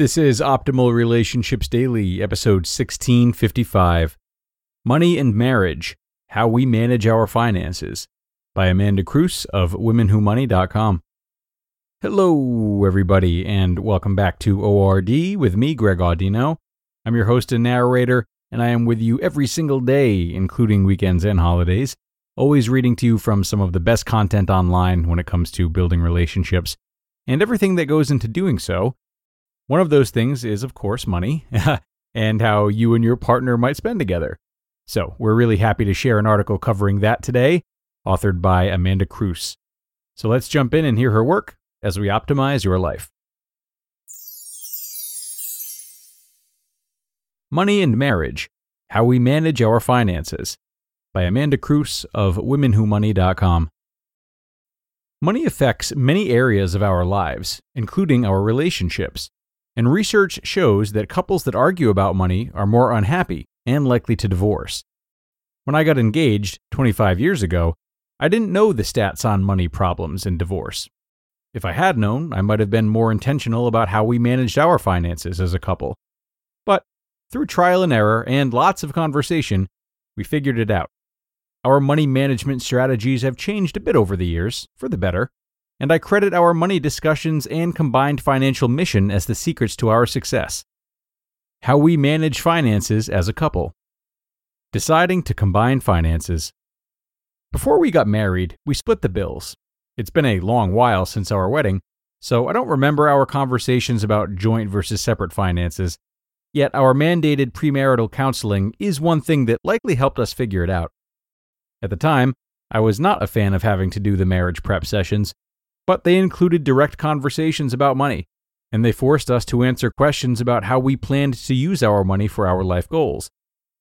This is Optimal Relationships Daily, episode 1655 Money and Marriage How We Manage Our Finances by Amanda Cruz of WomenWhoMoney.com. Hello, everybody, and welcome back to ORD with me, Greg Audino. I'm your host and narrator, and I am with you every single day, including weekends and holidays, always reading to you from some of the best content online when it comes to building relationships and everything that goes into doing so one of those things is, of course, money and how you and your partner might spend together. So, we're really happy to share an article covering that today, authored by Amanda Cruz. So, let's jump in and hear her work as we optimize your life. Money and Marriage How We Manage Our Finances by Amanda Cruz of WomenWhoMoney.com. Money affects many areas of our lives, including our relationships and research shows that couples that argue about money are more unhappy and likely to divorce. When I got engaged 25 years ago, I didn't know the stats on money problems and divorce. If I had known, I might have been more intentional about how we managed our finances as a couple. But through trial and error and lots of conversation, we figured it out. Our money management strategies have changed a bit over the years, for the better, and I credit our money discussions and combined financial mission as the secrets to our success. How we manage finances as a couple. Deciding to combine finances. Before we got married, we split the bills. It's been a long while since our wedding, so I don't remember our conversations about joint versus separate finances. Yet our mandated premarital counseling is one thing that likely helped us figure it out. At the time, I was not a fan of having to do the marriage prep sessions, but they included direct conversations about money, and they forced us to answer questions about how we planned to use our money for our life goals.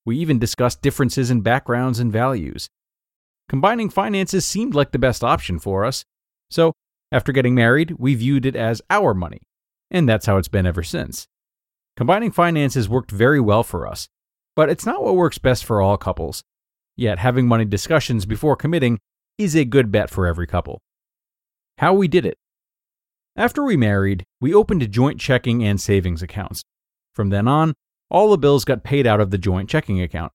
We even discussed differences in backgrounds and values. Combining finances seemed like the best option for us, so after getting married, we viewed it as our money, and that's how it's been ever since. Combining finances worked very well for us, but it's not what works best for all couples. Yet having money discussions before committing is a good bet for every couple. How we did it. After we married, we opened joint checking and savings accounts. From then on, all the bills got paid out of the joint checking account.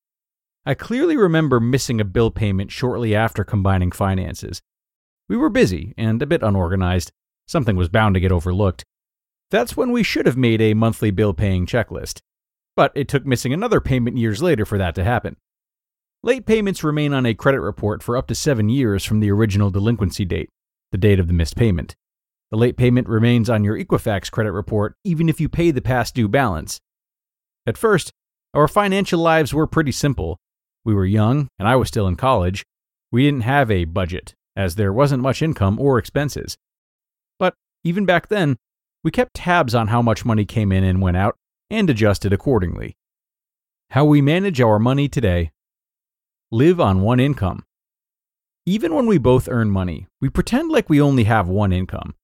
I clearly remember missing a bill payment shortly after combining finances. We were busy and a bit unorganized. Something was bound to get overlooked. That's when we should have made a monthly bill paying checklist. But it took missing another payment years later for that to happen. Late payments remain on a credit report for up to seven years from the original delinquency date the date of the missed payment. The late payment remains on your Equifax credit report even if you pay the past due balance. At first, our financial lives were pretty simple. We were young, and I was still in college. We didn't have a budget, as there wasn't much income or expenses. But even back then, we kept tabs on how much money came in and went out, and adjusted accordingly. How we manage our money today. Live on one income. Even when we both earn money, we pretend like we only have one income.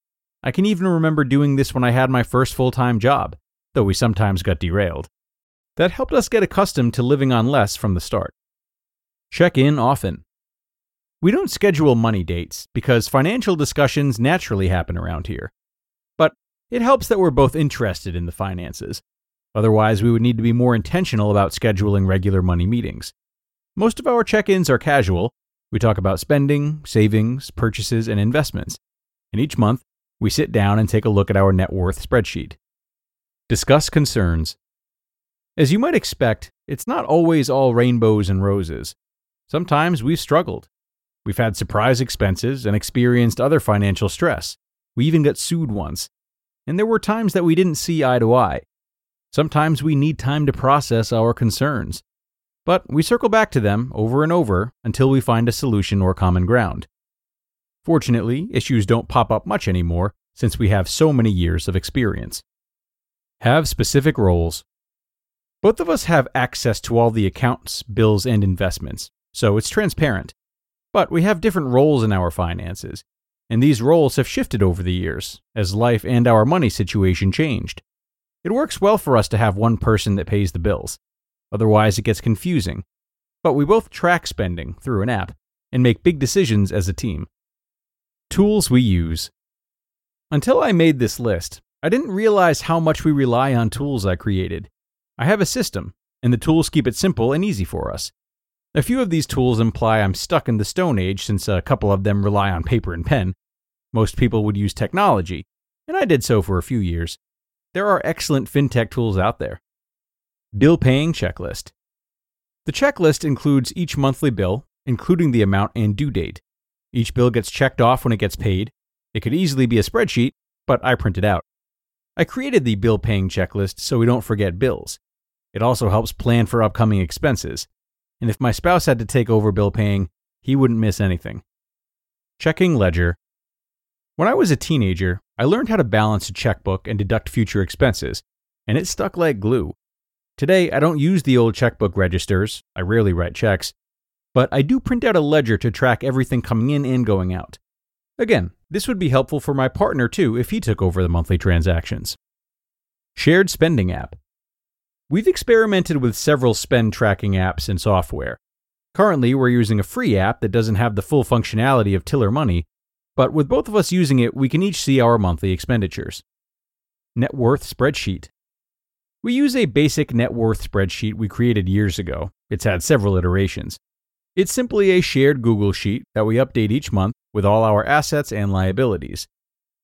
I can even remember doing this when I had my first full time job, though we sometimes got derailed. That helped us get accustomed to living on less from the start. Check in often. We don't schedule money dates because financial discussions naturally happen around here. But it helps that we're both interested in the finances. Otherwise, we would need to be more intentional about scheduling regular money meetings. Most of our check ins are casual, we talk about spending, savings, purchases, and investments. And each month, we sit down and take a look at our net worth spreadsheet. Discuss concerns. As you might expect, it's not always all rainbows and roses. Sometimes we've struggled. We've had surprise expenses and experienced other financial stress. We even got sued once. And there were times that we didn't see eye to eye. Sometimes we need time to process our concerns. But we circle back to them over and over until we find a solution or common ground. Fortunately, issues don't pop up much anymore since we have so many years of experience. Have specific roles. Both of us have access to all the accounts, bills, and investments, so it's transparent. But we have different roles in our finances, and these roles have shifted over the years as life and our money situation changed. It works well for us to have one person that pays the bills. Otherwise, it gets confusing. But we both track spending through an app and make big decisions as a team. Tools we use. Until I made this list, I didn't realize how much we rely on tools I created. I have a system, and the tools keep it simple and easy for us. A few of these tools imply I'm stuck in the Stone Age since a couple of them rely on paper and pen. Most people would use technology, and I did so for a few years. There are excellent fintech tools out there. Bill paying checklist. The checklist includes each monthly bill, including the amount and due date. Each bill gets checked off when it gets paid. It could easily be a spreadsheet, but I print it out. I created the bill paying checklist so we don't forget bills. It also helps plan for upcoming expenses and if my spouse had to take over bill paying, he wouldn't miss anything. Checking ledger. When I was a teenager, I learned how to balance a checkbook and deduct future expenses, and it stuck like glue. Today, I don't use the old checkbook registers, I rarely write checks, but I do print out a ledger to track everything coming in and going out. Again, this would be helpful for my partner too if he took over the monthly transactions. Shared spending app. We've experimented with several spend tracking apps and software. Currently, we're using a free app that doesn't have the full functionality of Tiller Money, but with both of us using it, we can each see our monthly expenditures. Net worth spreadsheet. We use a basic net worth spreadsheet we created years ago. It's had several iterations. It's simply a shared Google Sheet that we update each month with all our assets and liabilities.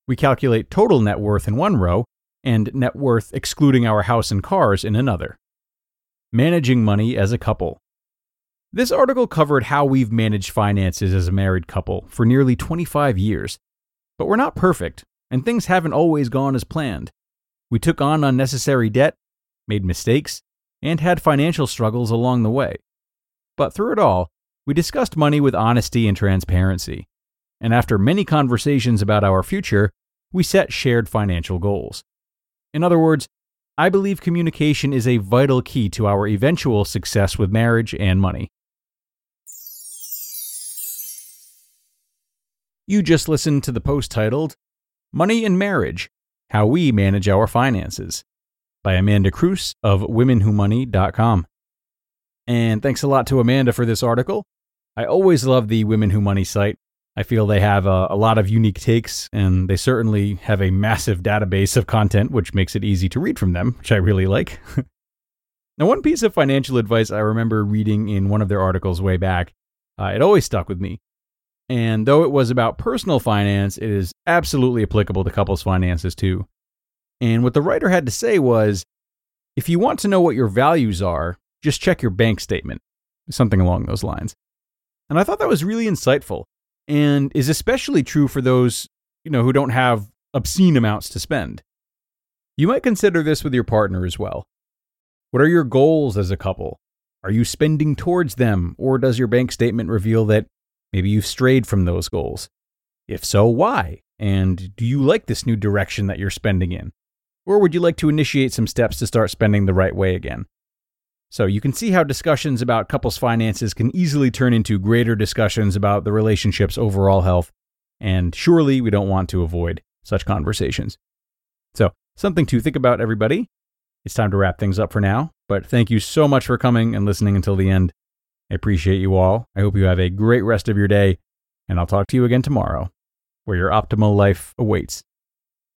We calculate total net worth in one row and net worth excluding our house and cars in another. Managing money as a couple. This article covered how we've managed finances as a married couple for nearly 25 years. But we're not perfect, and things haven't always gone as planned. We took on unnecessary debt, made mistakes, and had financial struggles along the way. But through it all, we discussed money with honesty and transparency. And after many conversations about our future, we set shared financial goals. In other words, I believe communication is a vital key to our eventual success with marriage and money. You just listened to the post titled Money and Marriage How We Manage Our Finances by Amanda Cruz of WomenWhoMoney.com. And thanks a lot to Amanda for this article. I always love the Women Who Money site. I feel they have a, a, lot of unique takes, and they certainly have a massive database of content, which makes it easy to read from them, which I really like. now, one piece of financial advice I remember reading in one of their articles way back, uh, it always stuck with me. And though it was about personal finance, it is absolutely applicable to couples' finances too. And what the writer had to say was if you want to know what your values are, just check your bank statement, something along those lines. And I thought that was really insightful and is especially true for those, you know, who don't have obscene amounts to spend. You might consider this with your partner as well. What are your goals as a couple? Are you spending towards them, or does your bank statement reveal that maybe you've strayed from those goals? If so, why? And do you like this new direction that you're spending in? Or would you like to initiate some steps to start spending the right way again? So you can see how discussions about couples' finances can easily turn into greater discussions about the relationship's overall health, and surely we don't want to avoid such conversations. So, something to think about, everybody. It's time to wrap things up for now, but thank you so much for coming and listening until the end. I appreciate you all. I hope you have a great rest of your day, and I'll talk to you again tomorrow, where your optimal life awaits.